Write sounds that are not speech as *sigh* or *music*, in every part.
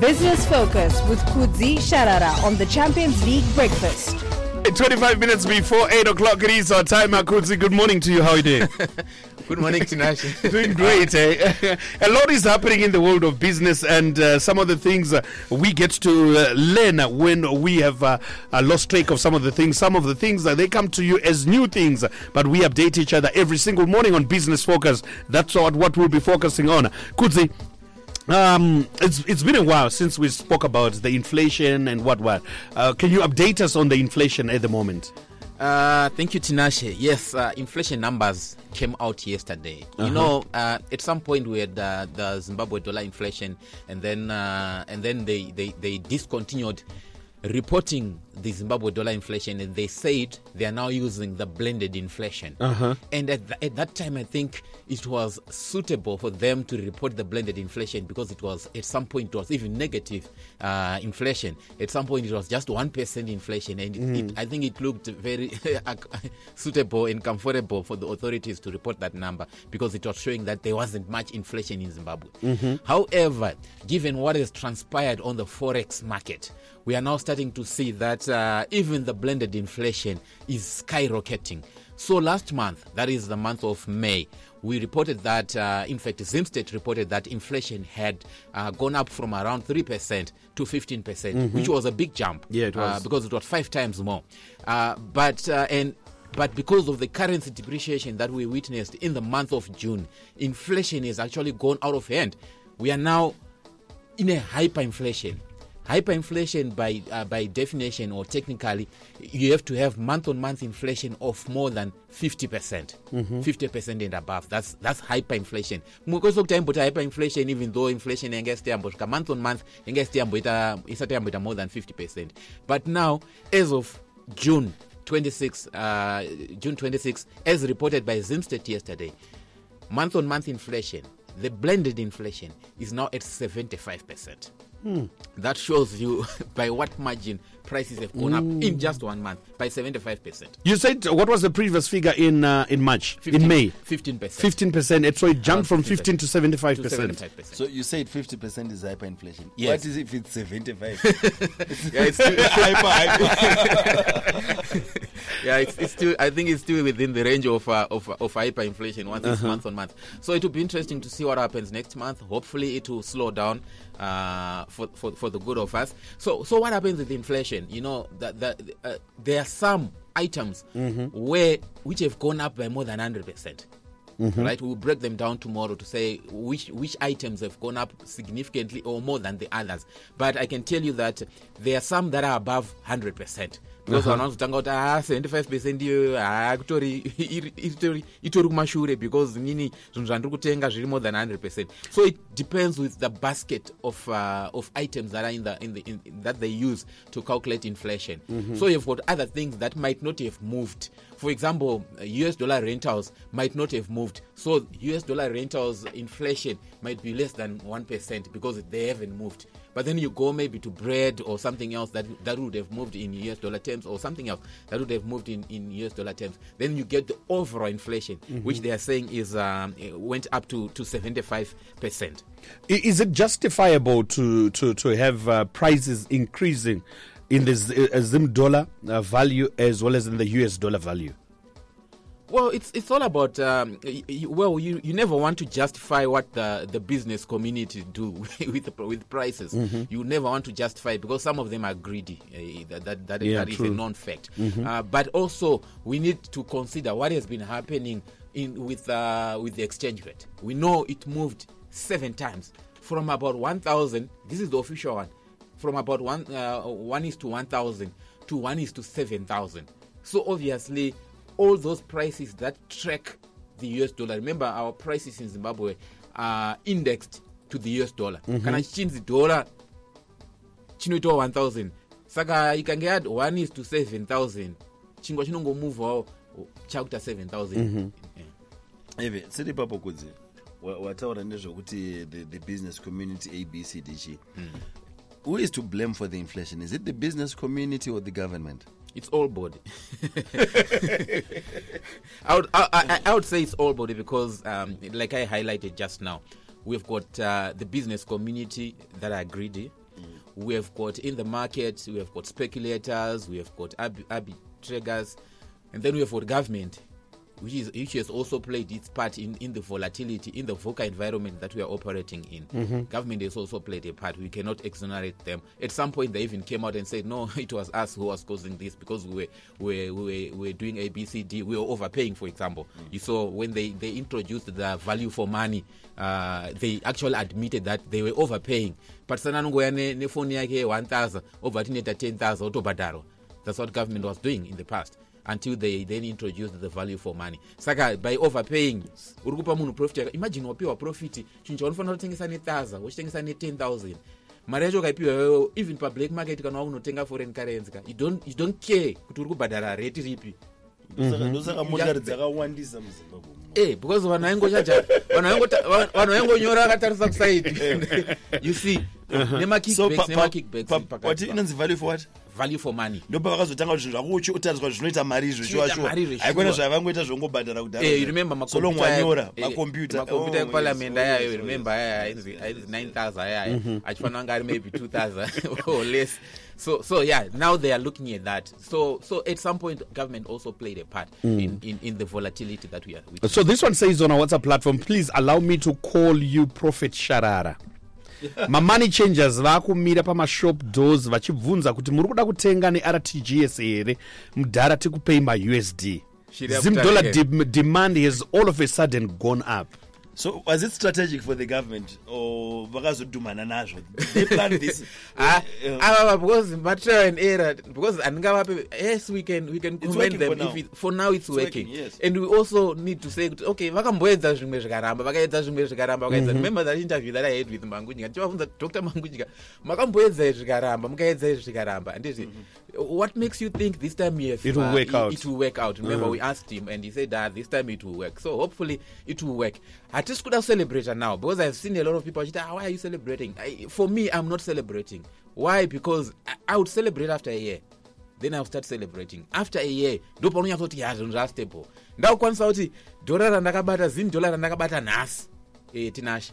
Business Focus with Kudzi Sharara on the Champions League Breakfast. 25 minutes before 8 o'clock, it is our time. Akudzi, good morning to you. How are you doing? *laughs* Good morning, Tinashe. *laughs* doing great. Eh? *laughs* A lot is happening in the world of business, and uh, some of the things uh, we get to uh, learn when we have uh, uh, lost track of some of the things. Some of the things uh, they come to you as new things, but we update each other every single morning on Business Focus. That's what, what we'll be focusing on. Kudzi, um, it's it's been a while since we spoke about the inflation and what what. Uh, can you update us on the inflation at the moment? Uh, thank you, Tinashe. Yes, uh, inflation numbers came out yesterday. You know, uh, at some point we had uh, the Zimbabwe dollar inflation, and then uh, and then they, they, they discontinued reporting the Zimbabwe dollar inflation, and they said they are now using the blended inflation. Uh-huh. And at, th- at that time, I think it was suitable for them to report the blended inflation because it was at some point it was even negative uh, inflation. At some point, it was just one percent inflation, and it, it, I think it looked very *laughs* suitable and comfortable for the authorities to report that number because it was showing that there wasn't much inflation in Zimbabwe. However, given what has transpired on the forex market, we are now starting to see that uh, even the blended inflation is skyrocketing. So last month, that is the month of May, we reported that, uh, in fact, ZimStat reported that inflation had uh, gone up from around 3% to 15%, percent which was a big jump. Yeah, it was. Uh, because it was five times more. Uh, but, uh, and but because of the currency depreciation that we witnessed in the month of June, inflation has actually gone out of hand. We are now in a hyperinflation. Hyperinflation, by uh, by definition or technically, you have to have month-on-month inflation of more than fifty percent, fifty percent and above. That's that's hyperinflation. Mukoso kuti aimbota hyperinflation, even though inflation isati yambosvika month-on-month yamboita isati yamboita more than fifty percent. But now, as of June 26, uh, June 26, as reported by ZimStat yesterday, month-on-month inflation, the blended inflation is now at 75%. Hmm. That shows you *laughs* by what margin prices have gone up in just one month by 75%. You said what was the previous figure in uh, in March, 15 in May? 15%. Fifteen percent. So it jumped from 15%. to seventy-five to percent. 75%. So you said 50% is hyperinflation. Yes. What is if it's 75? *laughs* yeah, it's still, *laughs* hyper, hyper. *laughs* yeah, it's, it's still. I think it's still within the range of uh, of, of hyperinflation once it's month on month. So it will be interesting to see what happens next month. Hopefully, it will slow down uh, for, for for the good of us. So so what happens with inflation? You know that that uh, there are some items where which have gone up by more than hundred percent. Right, we'll break them down tomorrow to say which which items have gone up significantly or more than the others. But I can tell you that there are some that are above hundred percent. Because vanozotanga kuti ah 75 percent iyo haa kutori itori kumashure because nini zvinhu zvandiri kutenga zviri more than 100 percent. So it depends with the basket of uh, of items that are in the in the in, that they use to calculate inflation. So you've got other things that might not have moved. For example uh, us dollar rentals might not have moved. So us dollar rentals inflation might be less than 1% because they haven't moved but then you go maybe to bread or something else that that would have moved in US dollar terms or something else that would have moved in, in US dollar terms. Then you get the overall inflation, which they are saying is um, went up to to seventy five percent. Is it justifiable to to to have uh, prices increasing in the uh, Zim dollar uh, value as well as in the US dollar value? Well, it's it's all about um, y- y- well, you, you never want to justify what the, the business community do *laughs* with the, with prices. You never want to justify it because some of them are greedy. Uh, that that, that, Yeah, that is a known fact. Uh, but also we need to consider what has been happening in with uh, with the exchange rate. We know it moved seven times from about one thousand. This is the official one. From about one uh, one is to one thousand to one is to seven thousand. So obviously, all those prices that track the US dollar. Remember, our prices in Zimbabwe are indexed to the US dollar. Kana chichinzi dollar chinoitawo 1000 saka ikange yati 1 is to 7000 chingwa chinongomuvhawo chakuita 7000 Yeah. Eve, siri ipapo kudzi wa- wataura nezvekuti the, the business community abcdg who is to blame for the inflation? Is it the business community or the government It's all body. *laughs* I would I, I, I would say it's all body because, um, like I highlighted just now, we've got uh, the business community that are greedy. we have got in the market, we have got speculators, we have got arb- arbitragers, and then we have got government, which is which has also played its part in, in the volatility in the VUCA environment that we are operating in. Government has also played a part. We cannot exonerate them. At some point, they even came out and said, "No, *laughs* it was us who was causing this because we were we were, we were, doing A, B, C, D. We were overpaying." For example, you saw when they they introduced the value for money, uh, they actually admitted that they were overpaying. But sananongoya ne nefoni yake 1000 obva tineta 10000 otobhadharwa. That's what government was doing in the past until they then introduced the value for money. Saka by overpaying uri kupa munhu profit yaka imagine wapiwa profit chinhu chaunofanira kutengesa ne1000 uchitengesa ne10000 mari yacho ukaipiwa iwewe even pablack market kana wakunotenga foreign currency ka you don't, you don't care kuti uri kubhadhara rate ripi. Ndosaka- ndosaka motikari dzakawandisa muzimbabwe. Eh, because vanhu vaingochaja vanhu vaingonyora akatarisa kusaidi *laughs* you see pa- nemakickbacks wati inonzi value for what value for money. Ndopa vakazotanga kuti zvinhu zvakuutariswa zvinoita mari izvo Zvinoita shuwa mari shuwa izvo, haikona sure. zvavangoita zvongobhadhara Eh, you remember so long makompyuta wanyora eh, makompyuta makompyuta eparliament yes, oh, ayayo yes, remember ayaya ainzi ainzi 9000 ayaya achifanira kunge ari maybe 2000 *laughs* or less. So so yeah now they are looking at that. So so at some point government also played a part in, in in the volatility that we are witnessing. So this one says on our WhatsApp platform, please allow me to call you Prophet Sharara. *laughs* mamoney changers vaakumira pamashop doors vachibvunza kuti muri kuda kutenga nertgs here? Mudhara tikupei mausd Shiri ya zim dollar dem- demand has all of a sudden gone up so was it strategic for the government or vakazodhumana nazvo? They planned this. *laughs* Ah, Uh, ava because material and error because andingavape yes we can we can commend them for now. if it, for now it's, It's working, working, yes. and we also need to say kuti okay vakamboedza zvimwe zvikaramba vakaedza zvimwe zvikaramba vakaedza remember that interview that i had with Mangudya. Ndichivabvunza dr Mangudya makamboedza izvi zvikaramba mukaedza izvi zvikaramba. Andizvi what makes you think this time you have, It will work it, out. it will work out? Remember we asked him and he said ah, this time it will work. So hopefully it will work hatisi kuda kucelebrate now because i've seen a lot of people achiti ah, why are you celebrating? I, for me i'm not celebrating. Why? Because I, i would celebrate after a year. Then ill start celebrating. After a year ndo paunonyatsoti ya zvinhu zvastable ndakukwanisa kuti dhora randakabata zini dhora randakabata nhasi. E, tinashe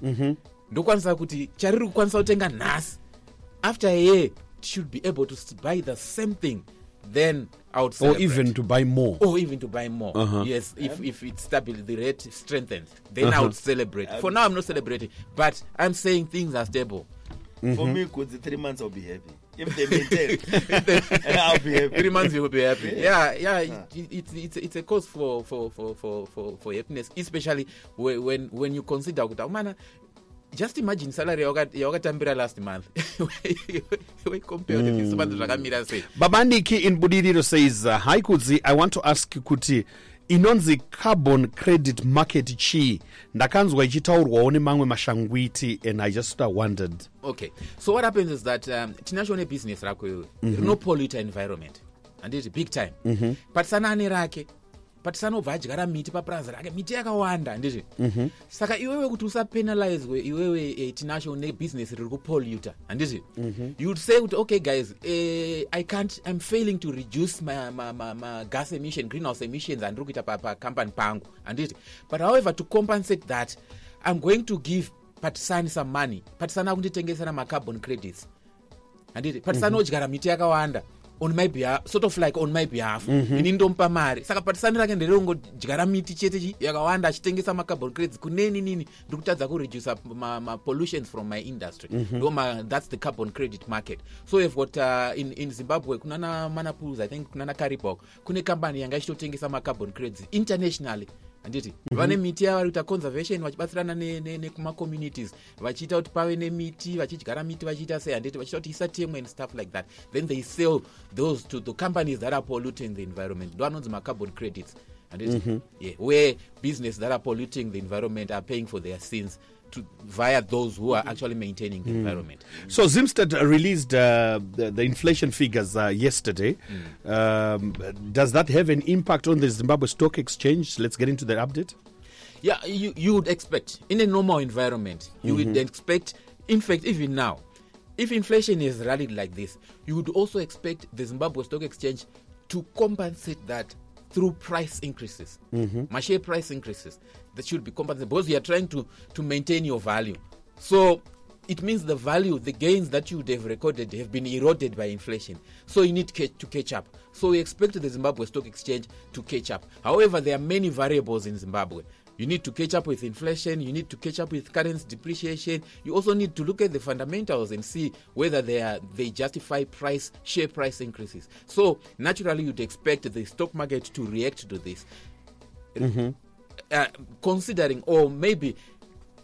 ndokwanisa kuti chariri kukwanisa kutenga nhasi. After a year should be able to buy the same thing then i would celebrate. or even to buy more or even to buy more. Uh-huh. Yes, if if it's stable, the rate strengthens, then I would celebrate. For now, I'm not celebrating, but I'm saying things are stable. for me could the three months i'll be happy if they maintain *laughs* *laughs* i'll be happy Three months you will be happy. Yeah, yeah. It, it's it's it's a cause for for for for for, for happiness, especially when when when you consider kuti mana. Just imagine salary yawaka- yawakatambira last month. *laughs* we compare with this month zvakamira sei. babaniki in budiriro says uh, hi kudzi. I want to ask kuti inonzi carbon credit market chii ndakanzwa ichitaurwawo nemamwe mashangwiti and i just wondered. Okay. So what happens is that um, tinacho nebusiness rako iwe. Rinopolluta environment. Handiti big time. Patisana ane rake patisana obva adyara miti papurazi rake miti yakawanda handiti saka iwewe kuti usapenalizwe iwewe eh, tinacho nebusiness riri kupolluta handiti you would say kuti okay guys eh, i can't i'm failing to reduce my, my, my, my gas emission greenhouse emissions andiri kuita pacompany pangu handiti but however to compensate that i'm going to give patisani some money. Patisani akunditengesera macarbon credits handiti patisani odyara miti yakawanda on my behalf sort of like on my behalf. Ini ndomupa mari. Saka patisani rake ndereungodyara miti chete yakawanda achitengesa macarbon credits kuneni nini. Ndiri kutadza kureduca mapollutions from my industry. Ndo ma, that's the carbon credit market. So we've got uh, in, in zimbabwe kunana manapools i think kunana caribok kune kambani yanga ichitotengesa macarbon credits internationally handiti vane miti yavari kuita conservation vachibatsirana nekumacommunities vachiita kuti pave nemiti vachidyara miti vachiita sei? Handiti vachiita kuti isatemwe and stuff like that. Then they sell those to the companies that are polluting the environment. Ndo anonzi macarbon credits. Handiti yeah, where business that are polluting the environment are paying for their sins to, via those who are actually maintaining the environment So ZimStat released uh, the, the inflation figures uh, yesterday. Um, does that have an impact on the Zimbabwe Stock Exchange? Let's get into the update. Yeah, you, you would expect in a normal environment, you would expect, in fact, even now, if inflation is rallied like this, you would also expect the Zimbabwe Stock Exchange to compensate that through price increases, mm-hmm. my share price increases. That should be compensated because you are trying to, to maintain your value. So it means the value, the gains that you would have recorded have been eroded by inflation. So you need ca- to catch up. So we expect the Zimbabwe Stock Exchange to catch up. However, there are many variables in Zimbabwe. You need to catch up with inflation. You need to catch up with currency depreciation. You also need to look at the fundamentals and see whether they are they justify price share price increases. So naturally, you'd expect the stock market to react to this uh, considering or maybe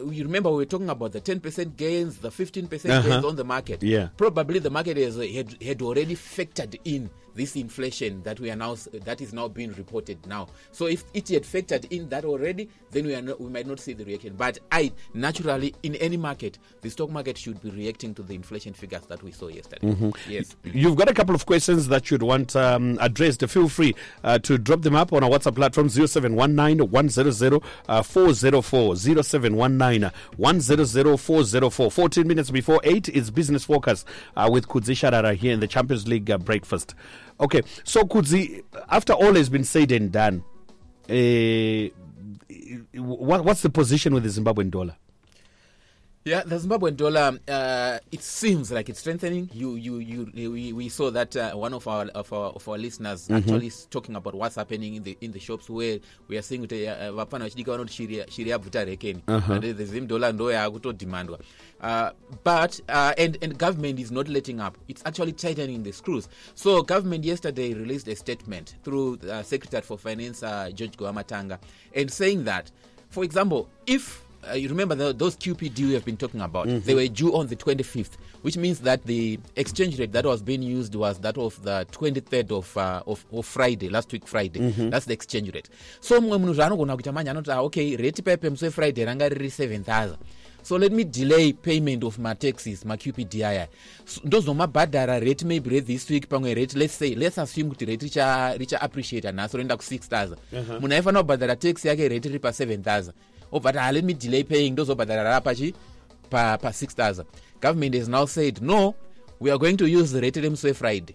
you remember we were talking about the 10% gains the 15% Uh-huh. gains on the market Yeah. probably the market has, had, had already factored in this inflation that we are now that is now being reported now so if it had factored in that already then we are not, we might not see the reaction but i naturally in any market the stock market should be reacting to the inflation figures that we saw yesterday Mm-hmm. yes You've got a couple of questions that you'd want um, addressed. Feel free uh, to drop them up on our WhatsApp platform 0719 100 uh, 404. 0719 100 404. 14 minutes before 8 is Business Focus uh, with Kudzi Sharara here in the Champions League uh, breakfast. Okay, so could Kudzi, after all has been said and done, uh, what, what's the position with the Zimbabwean dollar? Yeah, the Zimbabwean dollar. Uh, it seems like it's strengthening. You, you, you. We, we saw that uh, one of our of our, of our listeners actually is talking about what's happening in the in the shops where we are seeing kuti uh, vapana vachidika vanoti shiri shiri yabvuta rekeni and the zim dollar ndo yaakutodhimandwa uh, but uh, and and government is not letting up it's actually tightening the screws so government yesterday released a statement through uh, secretary for finance uh, George Guvamatanga and saying that for example if uh, you remember the, those QPD we have been talking about? They were due on the 25th, which means that the exchange rate that was being used was that of the 23rd of, uh, of, of Friday, last week Friday. That's the exchange rate. So mumwe munhu zvaanogona kuita manje anoti ah, okay rate paipe musi wefriday ranga riri 7000 so let me delay payment of mataxes maqpd aya ndozomabhadhara rate maybe rethis week pamwe rate let's say let's assume kuti rate richa, richa nhasi roenda ku6000 munhu aifanira kubhadhara tax yake rate riri pa7000 ti ah, let me delay paying. Those ndozobhadhara rapachi pa, pa 6000 government has now said no we are going to use the rate remusi wefriday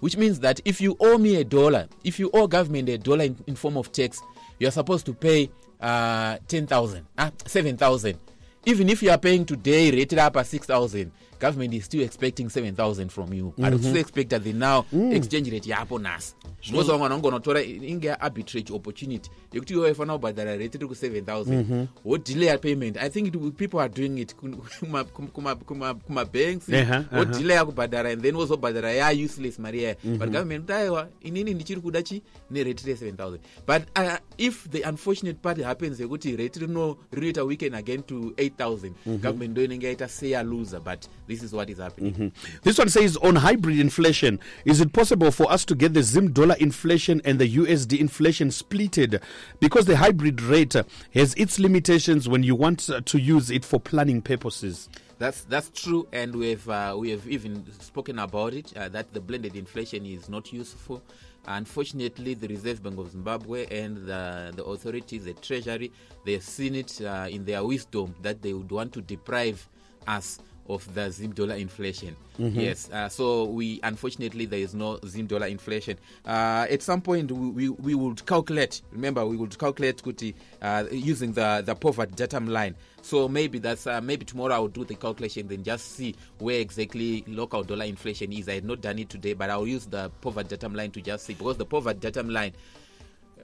which means that if you owe me a dollar if you owe government a dollar in, in form of tax you are supposed to pay uh, 10000 ah, 7000 even if you are paying today rated up at 6000 government is still expecting 7000 from you. Mm -hmm. still expect that the now mm. exchange rate yapo nhasi zvinozi vamwe vanongonotora inge arbitrage opportunity. Yekuti iwe waifanira kubhadhara rate iri ku-7000 wodelaya payment? I think it, people are doing it. Kumabanks kuma, kuma, kuma banks, uh-huh, uh-huh. Eha, aha. wodelaya kubhadhara and then wozobhadhara ya useless mari yaya but mm-hmm. government kuti aiwa inini ndichiri kuda chi nerate re-7000 but uh, if the unfortunate part happens yekuti rate rino rinoita weekend again to 8000 mm-hmm. government ndo inenge yaita seya loser but this is what is happening. Mm-hmm. This one says on hybrid inflation, is it possible for us to get the Zim dollar inflation and the USD inflation splitted? Because the hybrid rate has its limitations when you want to use it for planning purposes. That's that's true, and we've uh, we have even spoken about it uh, that the blended inflation is not useful. Unfortunately, the Reserve Bank of Zimbabwe and the, the authorities, the Treasury, they have seen it uh, in their wisdom that they would want to deprive us of the Zim dollar inflation. Yes, uh, so we unfortunately there is no Zim dollar inflation. Uh, at some point we, we, we would calculate. Remember, we would calculate kuti, uh, using the the poverty datum line. So maybe that's uh, maybe tomorrow I will do the calculation then just see where exactly local dollar inflation is. I had not done it today, but I'll use the poverty datum line to just see because the poverty datum line,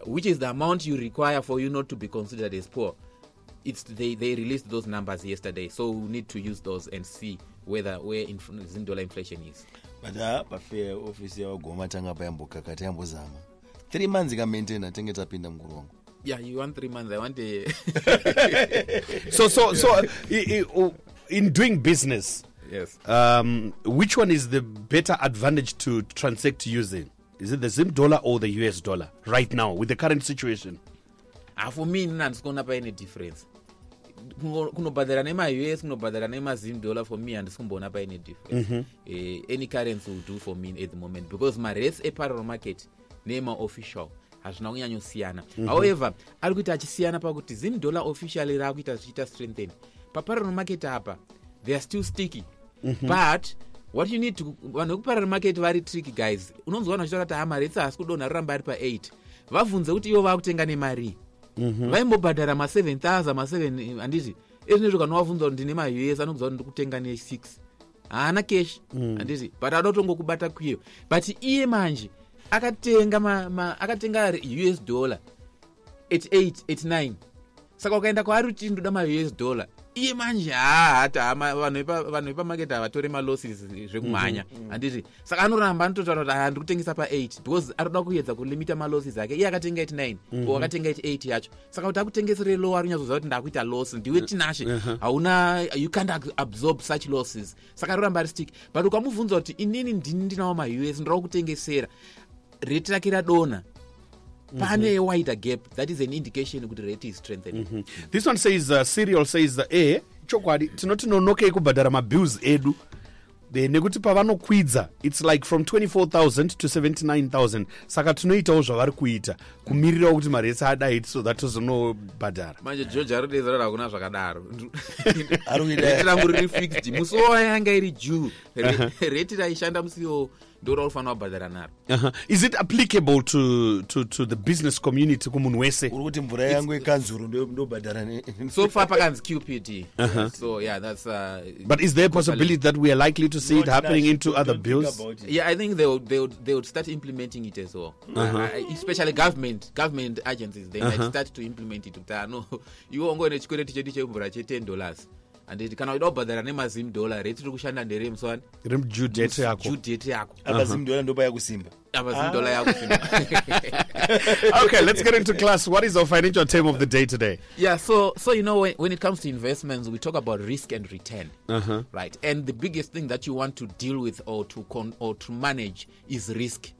which is the amount you require for you not to be considered as poor, it's they they released those numbers yesterday. So we need to use those and see whether where inf- Zim dollar inflation is. but ha pafe ofisi yavagoma tanga payambokaka tayambozama three months ikamaintaina tenge tapinda mukurongo Yeah, you want three months. I want a *laughs* So, so, so, i- i- in doing business, yes. um, which one is the better advantage to transact using? Is it the Zim dollar or the US dollar right now with the current situation? Ah, for me nina handisikuona paine difference. Kuno- kunobhadhara nemas kunobhadhara nemazim dollar for me handisikumboona paine difference. Eh, any currency will do for me at the moment because marates eparallel market nemaofficial hazvina kunyanyosiyana however ari kuita achisiyana pakuti zim dollar officially raakuita zvichiita strengthen. Paparallel market apa they are still sticky. But what you need vanhu vekuparallel market vari tricky guys. Unonzwana vachitaura kuti hamaretsi haasi kudonha roramba ari pa8 vabvunze kuti ivo vaakutenga nemari vaimbobhadhara ma7000 ma7 handiti ezvinezvo kana wavunza kuti ndine maus anokuza kuti ndikutenga ne6 haana keshi handiti but ada kutongokubata kwiyo. But iye manje akatenga ma, ma, akatenga us dollar 88 89 saka ukaenda kwaari kuti ndoda maus dollar iye manje haahati vanhu vepa- vanhu vepamaketi havatore malosses zvekumhanya handiti saka anoramba anototaura kuti ndiri kutengesa pa8 because arikuda kuedza kulimita malosses ake. Iye akatenga 89 o akatenga 88 yacho. Saka kuti akutengesere low ari kunyazoziva kuti ndakuita loss ndiwe tinashe. hauna you can't absorb such losses. Saka aroramba ari stick but ukamubvunza kuti inini ndini ndinawo maus ndoda kutengesera rate rake radonha pane wider gap that is an indication kuti rate is strengthening. This one says uh, serial says uh, e chokwadi tinoti nonokei kubhadhara mabills edu. Eh, nekuti pavanokwidza its like from 24000 to 79000 saka tinoitawo zvavari kuita kumirirawo kuti maresi adai so that tozonobhadhara. Manje george ari kudedzerera kuna zvakadaro. *laughs* Ari kuita- reti rangu riri fixed musi wayo yanga iri juu. Reti raishanda musiwo ndo raufanira kubhadhara naro uh-huh. is it applicable to, to, to the business community kumunhu wese uri kuti mvura yangu yekanzuru ndobhadhara so far pakanzi qpt so yeah that's uh, but is there a possibility that we are likely to see it happening into other bills? yeah i think they would, they would, they would start implementing it as well. Uh, especially government government agencies they might start to implement it. Kuti ano iwe ungone chikwereti chedu chemvura che10 dollars anditi kana uida kubhadhara nemazim dollar? Reti tiri kushanda nderemuswani rem due date yako date yako apa zimdola ndopaya kusimba. Amazim dollar yako *laughs* okay let's get into class. What is our financial term of the day today? Yeah, so so you know when, when it comes to investments, we talk about risk and return, Uh-huh. right? And the biggest thing that you want to deal with or to con- or to manage is risk.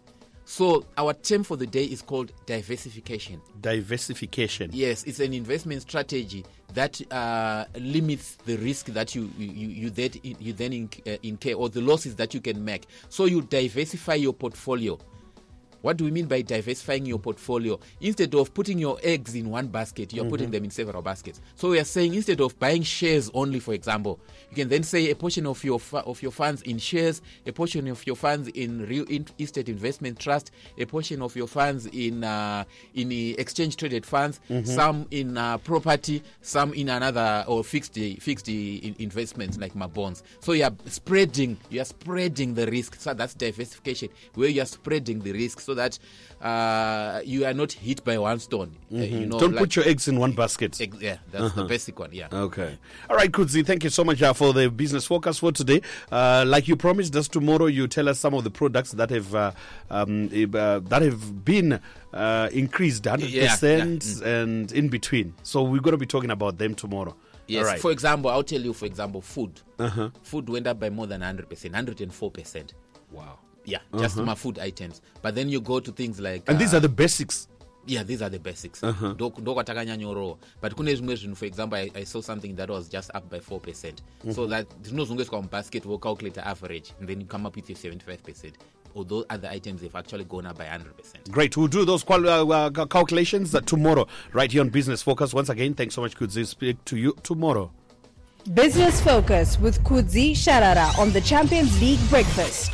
So our term for the day is called diversification. diversification. Yes, it's an investment strategy that uh, limits the risk that you you you, you then uh, incur or the losses that you can make. So you diversify your portfolio. What do we mean by diversifying your portfolio? Instead of putting your eggs in one basket, you're putting them in several baskets. So we are saying instead of buying shares only, for example, you can then say a portion of your fu- of your funds in shares, a portion of your funds in real in- estate investment trust, a portion of your funds in uh, in exchange traded funds, some in uh, property, some in another or fixed fixed in- investments like my bonds. So you are spreading you are spreading the risk. So that's diversification, where you are spreading the risk so that uh, you are not hit by one stone. Uh, you know, don't like- put your eggs in one basket Ex- yeah, that's the basic one. Yeah. Okay. All right, Kudzi, thank you so much uh, for the business focus for today. Uh, like you promised us tomorrow, you tell us some of the products that have uh, um, uh, that have been uh, increased 100% Yeah, yeah. and in between. So we're going to be talking about them tomorrow. Yes. Right. For example, I'll tell you. For example, food. Uh-huh. Food went up by more than hundred percent, hundred and four percent. wow. Yeah, just my food items. But then you go to things like And these uh, are the basics. yeah these are the basics ndo ndo kwatakanyanyorowa but kune zvimwe zvinhu for example I, i saw something that was just up by 4 percent so that zvinozongoiswa mubasket will calculate the average and then you come up with your 75 percent although other items have actually gone up by 100 percent Great. We'll do those qual- uh, uh, calculations uh, tomorrow, right here on Business Focus. Once again, thanks so much, Kudzi. Speak to you tomorrow. Business Focus with Kudzi Sharara on the Champions League Breakfast.